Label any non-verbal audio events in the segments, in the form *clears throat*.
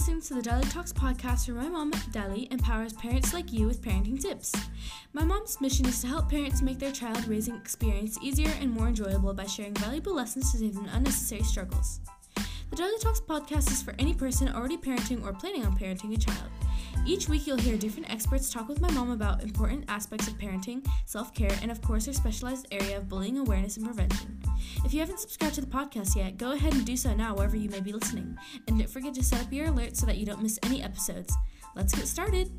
listening to the Dali Talks podcast where my mom, Dali, empowers parents like you with parenting tips. My mom's mission is to help parents make their child raising experience easier and more enjoyable by sharing valuable lessons to save them unnecessary struggles. The Dali Talks podcast is for any person already parenting or planning on parenting a child. Each week, you'll hear different experts talk with my mom about important aspects of parenting, self care, and of course, her specialized area of bullying awareness and prevention. If you haven't subscribed to the podcast yet, go ahead and do so now wherever you may be listening. And don't forget to set up your alerts so that you don't miss any episodes. Let's get started.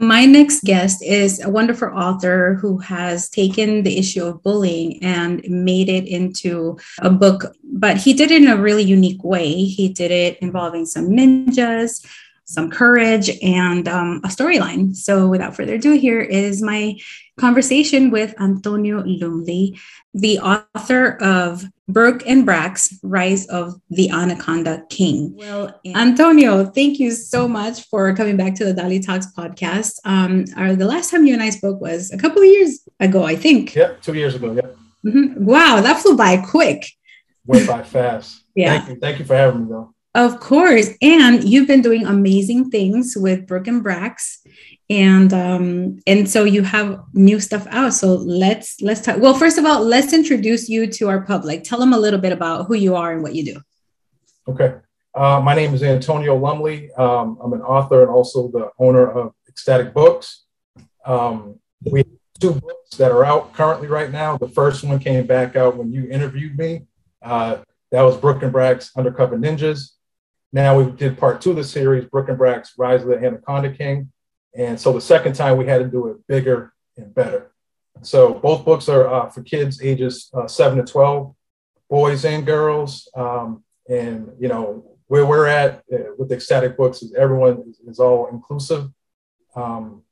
My next guest is a wonderful author who has taken the issue of bullying and made it into a book, but he did it in a really unique way. He did it involving some ninjas, some courage, and um, a storyline. So, without further ado, here is my conversation with Antonio Lumley, the author of Brooke and Brax, Rise of the Anaconda King. Well, Antonio, thank you so much for coming back to the Dali Talks podcast. Um, our, the last time you and I spoke was a couple of years ago, I think. Yeah, two years ago. Yeah. Mm-hmm. Wow, that flew by quick. Went by fast. *laughs* yeah. Thank you. Thank you for having me, though. Of course. And you've been doing amazing things with Brooke and Brax. And um and so you have new stuff out. So let's let's talk well first of all let's introduce you to our public. Tell them a little bit about who you are and what you do. Okay. Uh, my name is antonio lumley. Um, i'm an author and also the owner of Xtatic books. Um, we have two books that are out currently right now. The first one came back out when you interviewed me. Uh, that was brooke and brax undercover ninjas now we did part two of the series brooke and brax rise of the anaconda king and so the second time we had to do it bigger and better. So both books are uh, for kids ages uh, seven to 12, boys and girls. Um, and, you know, where we're at uh, with Xtatic books is everyone is, is all inclusive. Um,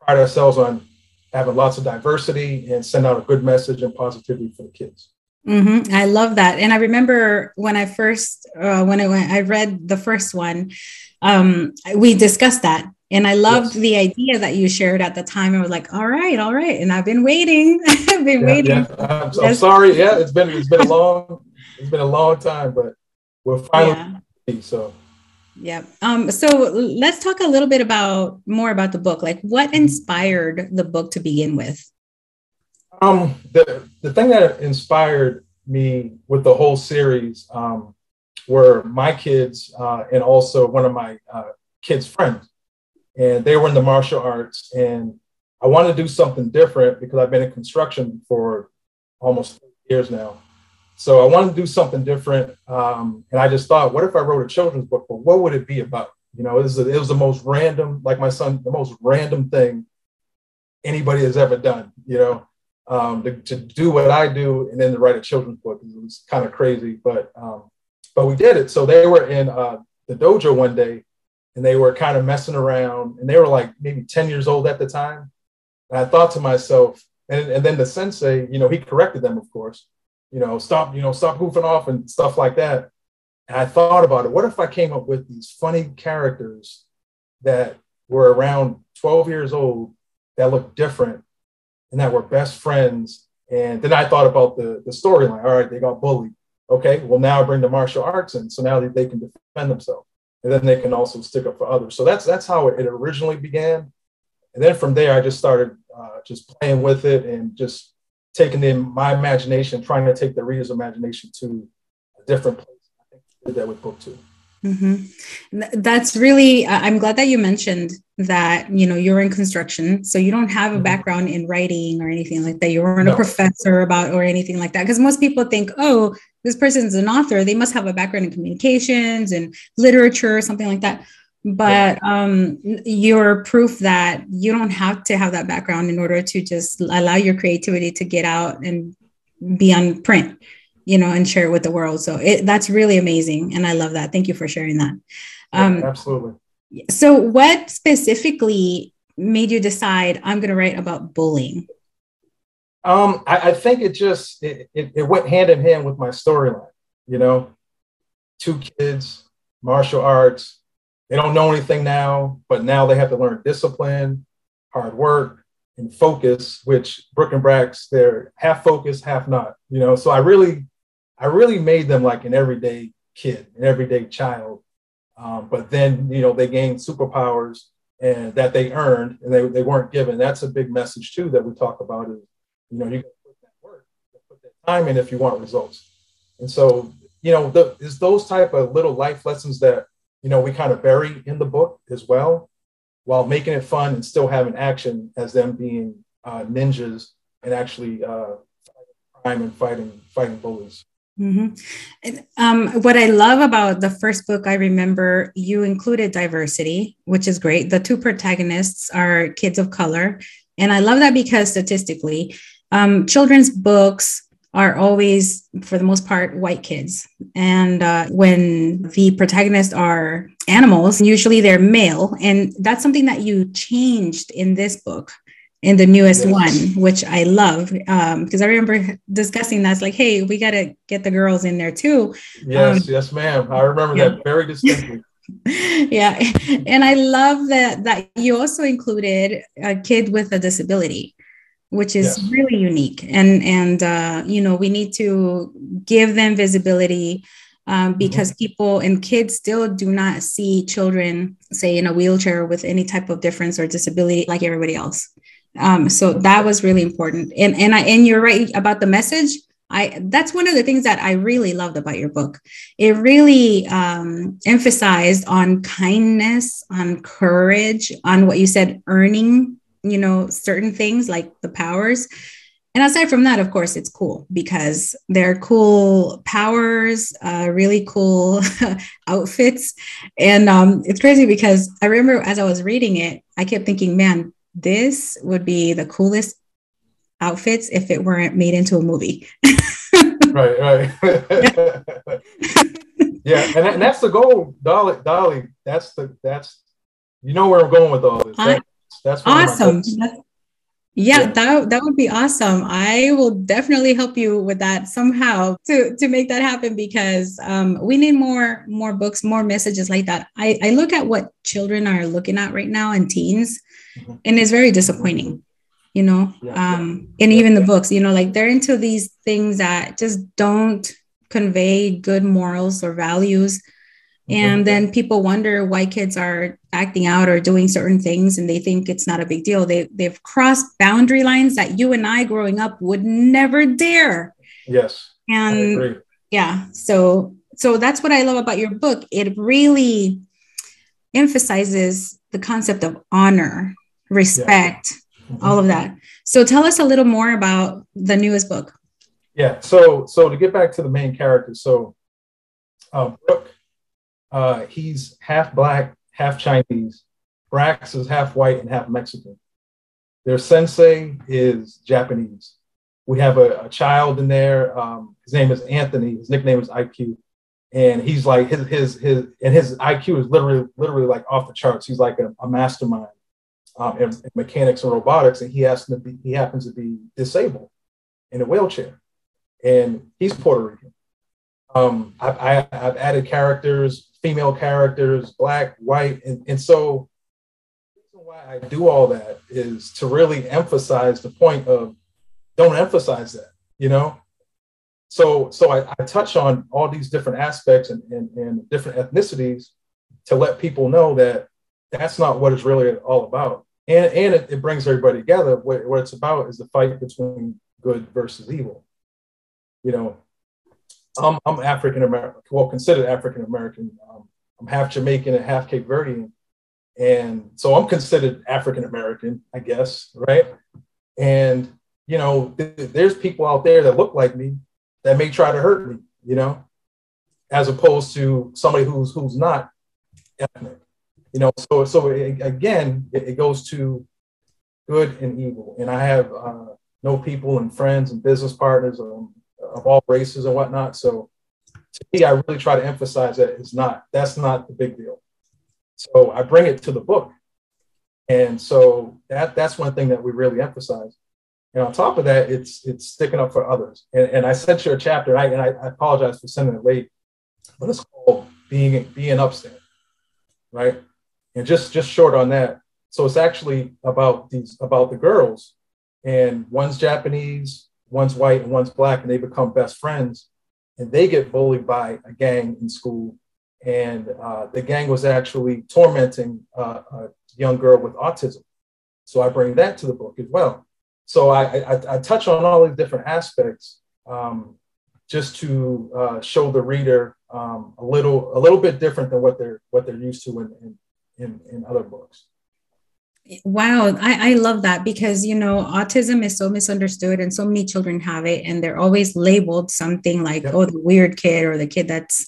pride ourselves on having lots of diversity and send out a good message and positivity for the kids. Mm-hmm. I love that. And I remember when I first, uh, when I went, I read the first one, um, we discussed that and I loved yes. the idea that you shared at the time. I was like, all right, all right. And I've been waiting. *laughs* I've been yeah, waiting. Yeah. I'm, I'm, sorry. Yeah, it's been it's been a long, it's been a long time, but we're finally yeah. so yeah. Um, so let's talk a little bit about more about the book. Like what inspired the book to begin with? Um, the the thing that inspired me with the whole series um, were my kids uh, and also one of my uh, kids' friends and they were in the martial arts. And I wanted to do something different because I've been in construction for almost years now. So I wanted to do something different. Um, and I just thought, what if I wrote a children's book? But what would it be about? You know, it was, it was the most random, like my son, the most random thing anybody has ever done, you know, um, to, to, do what I do and then to write a children's book. It was kind of crazy, but, um, but we did it. So they were in uh, the dojo one day and they were kind of messing around and they were like maybe 10 years old at the time. And I thought to myself, and, and then the sensei, you know, he corrected them, of course, you know, stop, you know, stop goofing off and stuff like that. And I thought about it. What if I came up with these funny characters that were around 12 years old that looked different and that were best friends? And then I thought about the, the storyline. All right, they got bullied. Okay, well, now bring the martial arts in. So now they can defend themselves and then they can also stick up for others. So that's that's how it originally began, and then from there I just started uh, just playing with it and just taking in my imagination, trying to take the reader's imagination to a different place. I think I did that with book 2 mm-hmm. That's really. I'm glad that you mentioned that. You know, you're in construction, so you don't have a mm-hmm. background in writing or anything like that. You weren't no. a professor about or anything like that. Because most people think, oh, this person's an author, they must have a background in communications and literature or something like that. But um, you're proof that you don't have to have that background in order to just allow your creativity to get out and be on print, you know, and share it with the world. So it, that's really amazing. And I love that. Thank you for sharing that. Um, yeah, absolutely. So, what specifically made you decide I'm going to write about bullying? Um, I, I think it just it, it, it went hand in hand with my storyline. You know, two kids, martial arts. They don't know anything now, but now they have to learn discipline, hard work, and focus. Which Brooke and Brax, they're half focused, half not. You know, so I really, I really made them like an everyday kid, an everyday child. Um, but then, you know, they gained superpowers and that they earned and they, they weren't given. That's a big message too that we talk about is, you know, you got to put that work, put that time in if you want results. And so, you know, the, is those type of little life lessons that, you know, we kind of bury in the book as well, while making it fun and still having action as them being uh, ninjas and actually uh, crime and fighting fighting bullies. Mm-hmm. Um, what I love about the first book, I remember you included diversity, which is great. The two protagonists are kids of color. And I love that because statistically, um, children's books are always, for the most part, white kids. And uh, when the protagonists are animals, usually they're male. And that's something that you changed in this book in the newest yes. one, which I love because um, I remember discussing that's like, hey, we got to get the girls in there too. Yes, um, yes, ma'am. I remember yeah. that very distinctly. *laughs* yeah, and I love that that you also included a kid with a disability, which is yes. really unique. And and uh, you know we need to give them visibility. Um, mm-hmm. because mm-hmm. people and kids still do not see children, say, in a wheelchair with any type of difference or disability like everybody else. Um, so that was really important. And and I and you're right about the message. I that's one of the things that I really loved about your book. It really um, emphasized on kindness, on courage, on what you said, earning, you know, certain things like the powers. And aside from that, of course, it's cool because they're cool powers, uh, really cool *laughs* outfits. And um, it's crazy because I remember as I was reading it, I kept thinking, man, this would be the coolest outfits if it weren't made into a movie. *laughs* right, right. *laughs* yeah, and, and that's the goal, Dolly. Dolly, that's the that's you know where I'm going with all this. That, that's awesome. That's, yeah, yeah, that that would be awesome. I will definitely help you with that somehow to to make that happen because um, we need more more books, more messages like that. I I look at what children are looking at right now and teens, mm-hmm. and it's very disappointing. You know, yeah, um, and even the books, you know, like they're into these things that just don't convey good morals or values and then people wonder why kids are acting out or doing certain things and they think it's not a big deal. They they've crossed boundary lines that you and I growing up would never dare. Yes. And yeah, so so that's what I love about your book. It really emphasizes the concept of honor, respect, yeah. mm-hmm. all of that. So tell us a little more about the newest book. Yeah. So so to get back to the main character, so um, uh, he's half black, half Chinese. Brax is half white and half Mexican. Their sensei is Japanese. We have a, a child in there. Um, his name is Anthony. His nickname is IQ, and he's like his his his and his IQ is literally literally like off the charts. He's like a, a mastermind um, in, in, mechanics and robotics, and he has to be he happens to be disabled in a wheelchair, and he's Puerto Rican. Um, I've, I, i have added characters female characters, black, white. And, and so the reason why I do all that is to really emphasize the point of don't emphasize that, you know? So so I, I touch on all these different aspects and, and, and different ethnicities to let people know that that's not what it's really all about. And, and it, it brings everybody together. What, what it's about is the fight between good versus evil. You know, I'm, I'm African American, well, considered African American. Um, I'm half Jamaican and half Cape Verdean. And so I'm considered African American, I guess, right? And, you know, th- there's people out there that look like me that may try to hurt me, you know, as opposed to somebody who's who's not ethnic, you know. So, so it, again, it, it, goes to good and evil. And I have uh, no people and friends and business partners um, of all races and whatnot. So to me, I really try to emphasize that it's not, that's not the big deal. So I bring it to the book. And so that that's one thing that we really emphasize. And on top of that, it's it's sticking up for others. And, and I sent you a chapter, and I, and I, apologize for sending it late, but it's called being being upstand, right? And just just short on that. So it's actually about these about the girls, and one's Japanese, one's white and one's black, and they become best friends. and they get bullied by a gang in school. And uh, the gang was actually tormenting uh, a young girl with autism. So I bring that to the book as well. So I, I, I touch on all these different aspects um, just to uh, show the reader um, a little a little bit different than what they're what they're used to in, in, in, in other books. Wow, I, I love that because you know autism is so misunderstood and so many children have it and they're always labeled something like yep. oh the weird kid or the kid that's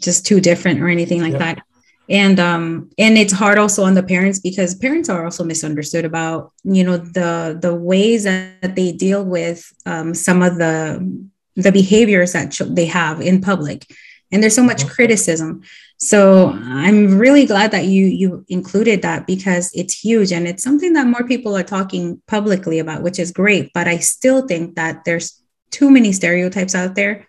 just too different or anything like yep. that. And um and it's hard also on the parents because parents are also misunderstood about you know the the ways that they deal with um, some of the the behaviors that they have in public and there's so much mm-hmm. criticism so i'm really glad that you you included that because it's huge and it's something that more people are talking publicly about which is great but i still think that there's too many stereotypes out there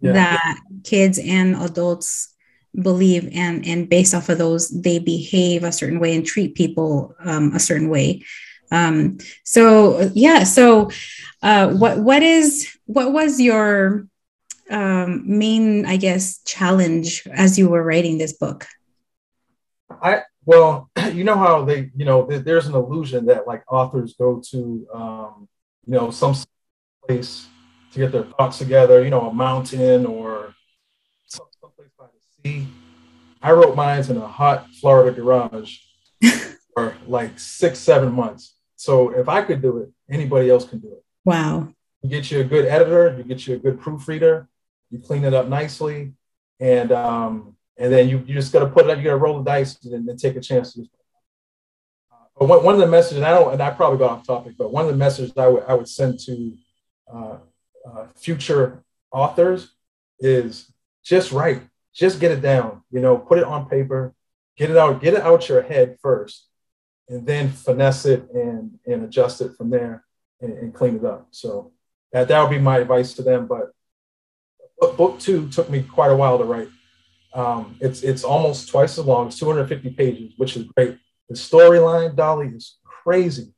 yeah. that kids and adults believe and and based off of those they behave a certain way and treat people um, a certain way um, so yeah so uh, what what is what was your um, main, I guess, challenge as you were writing this book? I well, *clears throat* you know how they, you know, there's an illusion that like authors go to, um, you know, some place to get their thoughts together, you know, a mountain or some, someplace by the sea. I wrote mine in a hot Florida garage *laughs* for like six, seven months. So if I could do it, anybody else can do it. Wow. You get you a good editor, you get you a good proofreader, you clean it up nicely, and um, and then you, you just got to put it up. You got to roll the dice and then take a chance. To uh, but one, one of the messages and I don't, and I probably got off topic, but one of the messages I would I would send to uh, uh, future authors is just write, just get it down. You know, put it on paper, get it out, get it out your head first, and then finesse it and and adjust it from there and, and clean it up. So that that would be my advice to them. But book two took me quite a while to write. Um, it's it's almost twice as long. It's 250 pages, which is great. The storyline, Dolly, is crazy.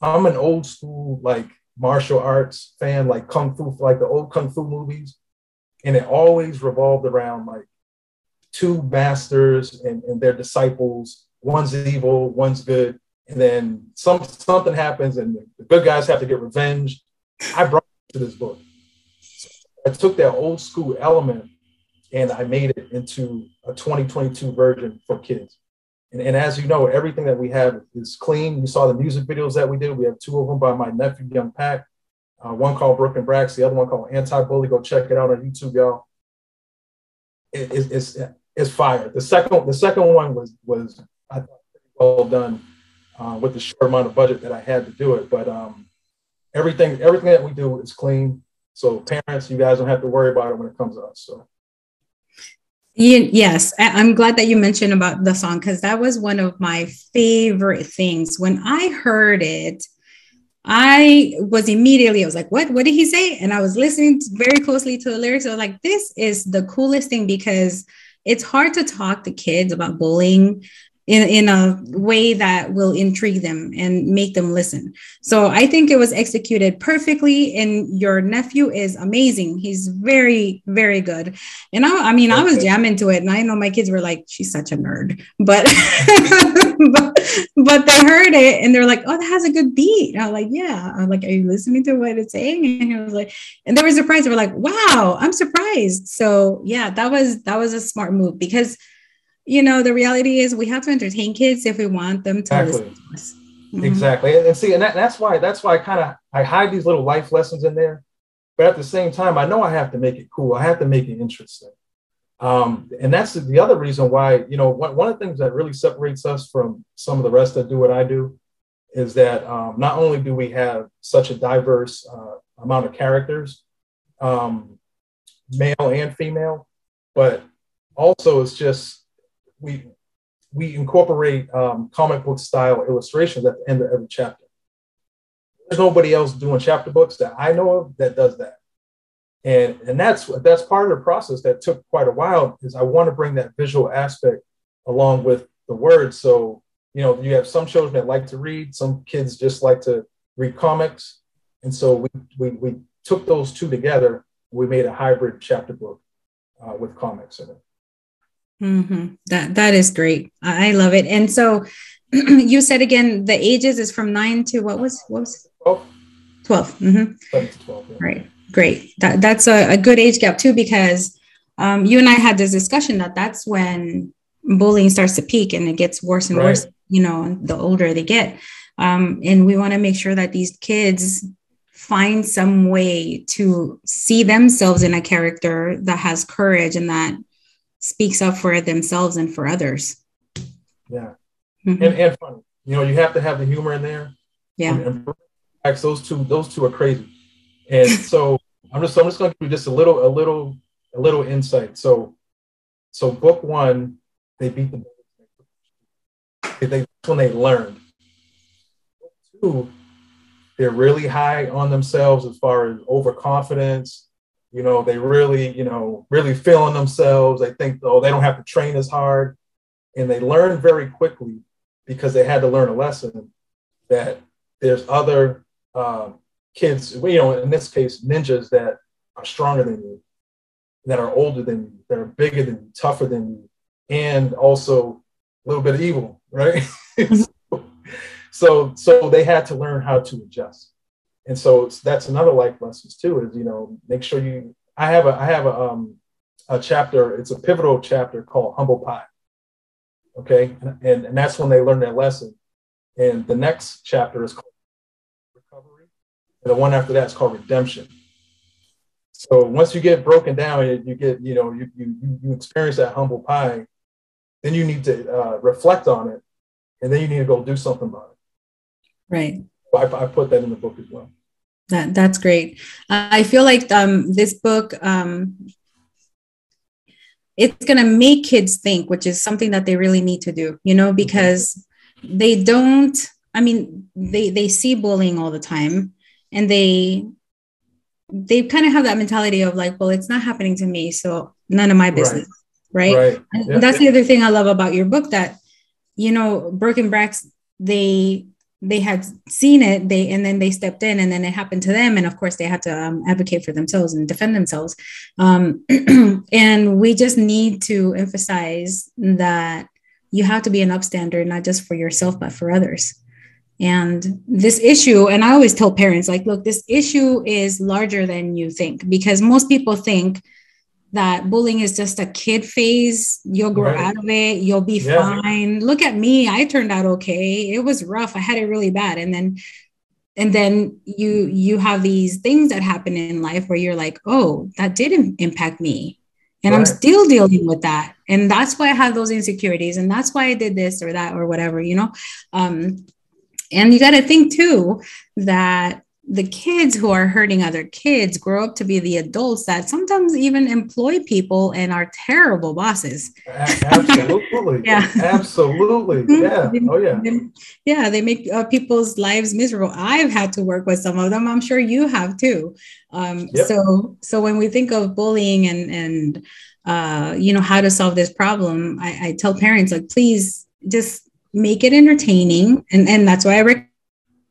I'm an old school like martial arts fan, like kung fu, like the old kung fu movies, and it always revolved around like two masters and, and their disciples. One's evil, one's good, and then some something happens, and the good guys have to get revenge. I brought to this book. I took that old school element and I made it into a 2022 version for kids. And, and, as you know, everything that we have is clean. You saw the music videos that we did. We have two of them by my nephew, Young Pack. Uh, one called Brooklyn Brax, the other one called Anti Bully. Go check it out on YouTube, y'all. It, it, it's it's fire. The second the second one was was I thought well done uh, with the short amount of budget that I had to do it. But um, everything everything that we do is clean. So parents, you guys don't have to worry about it when it comes to us. So. Yes, I'm glad that you mentioned about the song because that was one of my favorite things. When I heard it, I was immediately, I was like, what? What did he say? And I was listening very closely to the lyrics. I was like, this is the coolest thing because it's hard to talk to kids about bullying in, in a way that will intrigue them and make them listen. So I think it was executed perfectly. And your nephew is amazing. He's very, very good. And I, I mean, I was jamming to it. And I know my kids were like, she's such a nerd. But *laughs* but, but they heard it and they're like, oh, that has a good beat. And I was like, yeah. I'm like, are you listening to what it's saying? And he was like, and they were surprised. They were like, wow, I'm surprised. So yeah, that was that was a smart move because you know, the reality is we have to entertain kids if we want them to exactly. listen to us. Mm-hmm. Exactly. And, and, see, and that, that's why that's why I kind of I hide these little life lessons in there. But at the same time, I know I have to make it cool. I have to make it interesting. Um, and that's the other reason why, you know, one, one of the things that really separates us from some of the rest that do what I do is that um, not only do we have such a diverse uh, amount of characters, um, male and female, but also it's just we we incorporate um, comic book style illustrations at the end of every chapter. There's nobody else doing chapter books that I know of that does that. And, and that's that's part of the process that took quite a while is I want to bring that visual aspect along with the words. So, you know, you have some children that like to read, some kids just like to read comics. And so we, we, we took those two together we made a hybrid chapter book uh, with comics in it. Mm-hmm. That that is great. I love it. And so *clears throat* you said again the ages is from nine to what was what was 12. 12. Mm-hmm. 12 yeah. Right. Great. That that's a, a, good age gap too because um, you and I had this discussion that that's when bullying starts to peak and it gets worse and right. worse. You know, the older they get, um, and we want to make sure that these kids find some way to see themselves in a character that has courage and that speaks up for themselves and for others. Yeah. Mm-hmm. And, and funny. You know, you have to have the humor in there. Yeah. And, and those two, those two are crazy. And *laughs* so I'm just, I'm just going to give you just a little, a little, a little insight. So, so book one, they beat the. They, that's when they learned. Book two, they're really high on themselves as far as overconfidence. You know, they really, you know, really feeling themselves. They think, oh, they don't have to train as hard. And they learn very quickly because they had to learn a lesson that there's other uh, kids, you know, in this case, ninjas that are stronger than you, that are older than you, that are bigger than you, tougher than you, and also a little bit of evil, right? *laughs* so, so they had to learn how to adjust, and so that's another life lessons too. Is you know, make sure you. I have a I have a um a chapter. It's a pivotal chapter called Humble Pie Okay. And, and, and that's when they learn their lesson. And the next chapter is called recovery. And the one after that is called redemption. So once you get broken down, you get, you know, you, you, you experience that humble pie, then you need to uh, reflect on it. And then you need to go do something about it. Right. I, I put that in the book as well. That, that's great. I feel like um, this book um, it's going to make kids think which is something that they really need to do you know because they don't i mean they they see bullying all the time and they they kind of have that mentality of like well it's not happening to me so none of my business right, right? right. Yeah. that's the other thing i love about your book that you know Brooke and Brax they they had seen it they and then they stepped in and then it happened to them. And of course they had to um, advocate for themselves and defend themselves. Um, *clears throat* and we just need to emphasize that you have to be an upstander not just for yourself but for others. And this issue and i always tell parents like look this issue is larger than you think because most people think that bullying is just a kid phase. You'll grow right. out of it. You'll be yeah. fine. Look at me. I turned out okay. It was rough. I had it really bad. And then and then you you have these things that happen in life where you're like, "Oh, that did impact me." And right. I'm still dealing with that. And that's why I have those insecurities and that's why I did this or that or whatever, you know. Um and you got to think too that the kids who are hurting other kids grow up to be the adults that sometimes even employ people and are terrible bosses. Absolutely. *laughs* yeah. Absolutely. Yeah. Oh, yeah. Yeah. They make uh, people's lives miserable. I've had to work with some of them. I'm sure you have too. Um, yep. So, so when we think of bullying and, and, uh, you know, how to solve this problem, I, I tell parents like, please just make it entertaining. And, and that's why I recommend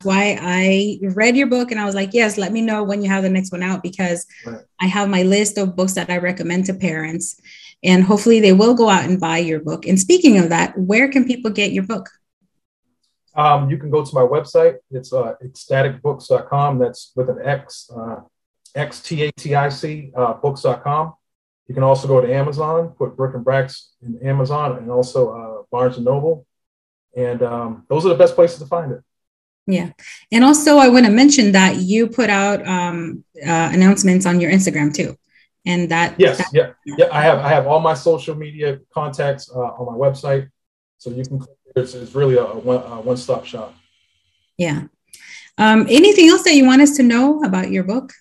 why I read your book and I was like, yes, let me know when you have the next one out because right. I have my list of books that I recommend to parents. And hopefully they will go out and buy your book. And speaking of that, where can people get your book? Um, you can go to my website. It's uh, xtaticbooks.com. That's with an X, uh, X T A T I C uh, books.com. You can also go to Amazon, put Brooke and Brax in Amazon and also uh, Barnes and Noble. And um, those are the best places to find it. Yeah. And also, I want to mention that you put out um, uh, announcements on your Instagram too. And that. Yes. That, yeah. Yeah. I have, I have all my social media contacts uh, on my website. So you can, it's, it's really a, a one stop shop. Yeah. Um, anything else that you want us to know about your book?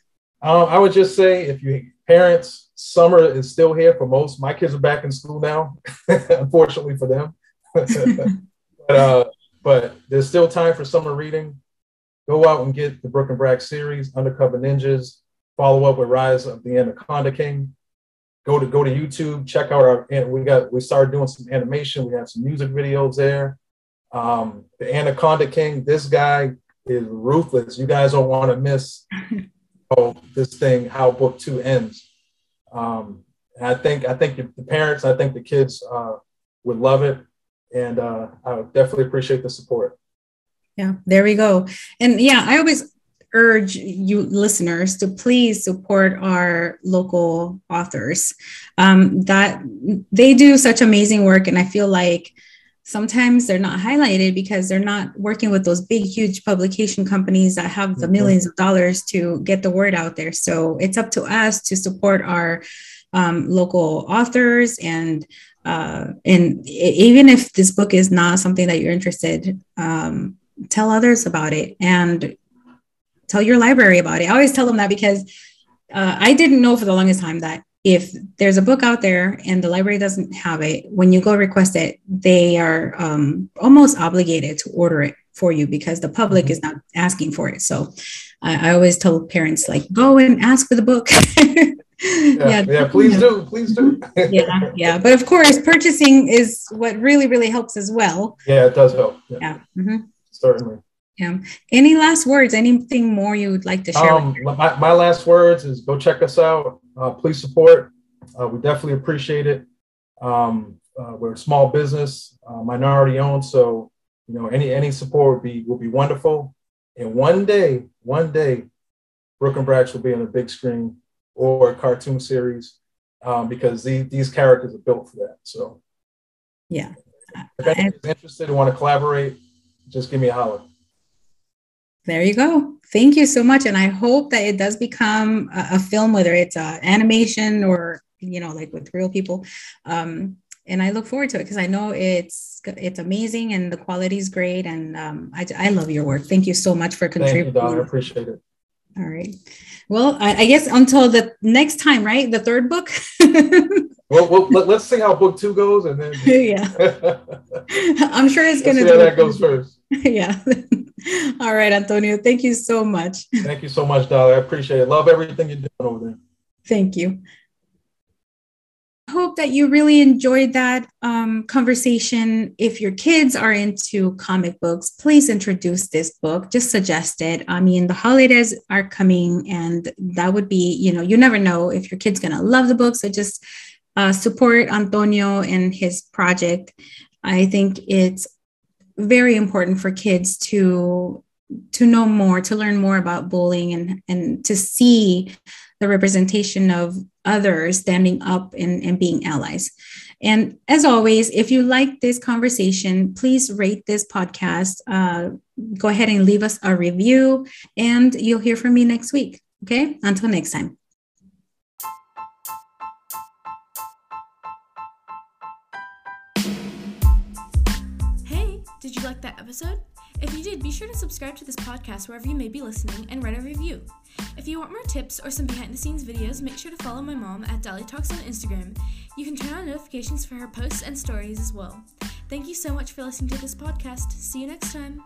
Um, I would just say if you parents, summer is still here for most. My kids are back in school now, *laughs* unfortunately for them. *laughs* but uh, but there's still time for summer reading. Go out and get the Brooke and Brax series, Undercover Ninjas. Follow up with Rise of the Anaconda King. Go to go to YouTube, check out our and we got we started doing some animation. We have some music videos there. Um, the Anaconda King, this guy is ruthless. You guys don't want to miss. *laughs* how this thing, how book two ends. Um, I think I think the parents, I think the kids uh, would love it, and uh, I definitely appreciate the support. Yeah, there we go. And yeah, I always urge you listeners to please support our local authors. Um, that they do such amazing work, and I feel like sometimes they're not highlighted because they're not working with those big huge publication companies that have the mm-hmm. millions of dollars to get the word out there so it's up to us to support our um, local authors and uh, and even if this book is not something that you're interested um, tell others about it and tell your library about it i always tell them that because uh, i didn't know for the longest time that if there's a book out there and the library doesn't have it, when you go request it, they are um, almost obligated to order it for you because the public mm-hmm. is not asking for it. So I, I, always tell parents like, go and ask for the book. *laughs* yeah, yeah, yeah, please do, please do. yeah, yeah. But of course, purchasing is what really, really helps as well. Yeah, it does help. Yeah, yeah. Mm-hmm. certainly. Yeah. Any last words? Anything more you would like to share? Um, my, my last words is go check us out. Uh, please support. Uh, we definitely appreciate it. Um, uh, we're a small business, uh, minority owned, so you know any any support would be will be wonderful. And one day, one day, Brooke and Brax will be on the big screen or a cartoon series um, because these these characters are built for that. So, yeah. If anyone's interested and want to collaborate, just give me a holler. There you go. Thank you so much. And I hope that it does become a, a film, whether it's uh, animation or, you know, like with real people. Um, and I look forward to it because I know it's it's amazing and the quality is great. And um, I, I love your work. Thank you so much for contributing. Thank you, I appreciate it. All right. Well, I, I, guess until the next time, right? The third book. *laughs* well, well, let, us see how book two goes, and then *laughs* yeah, *laughs* I'm sure it's gonna. See how that goes first. yeah. All right, Antonio. Thank you so much. Thank you so much, Dolly. I appreciate it. Love everything you're doing over there. Thank you. I hope that you really enjoyed that um, conversation. If your kids are into comic books, please introduce this book. Just suggest it. I mean, the holidays are coming, and that would be, you know, you never know if your kid's going to love the book. So just uh, support Antonio and his project. I think it's very important for kids to to know more to learn more about bullying and and to see the representation of others standing up and, and being allies. And as always if you like this conversation please rate this podcast. Uh, go ahead and leave us a review and you'll hear from me next week okay? Until next time. Hey, Did you like that episode? If you did, be sure to subscribe to this podcast wherever you may be listening and write a review. If you want more tips or some behind the scenes videos, make sure to follow my mom at Dali Talks on Instagram. You can turn on notifications for her posts and stories as well. Thank you so much for listening to this podcast. See you next time.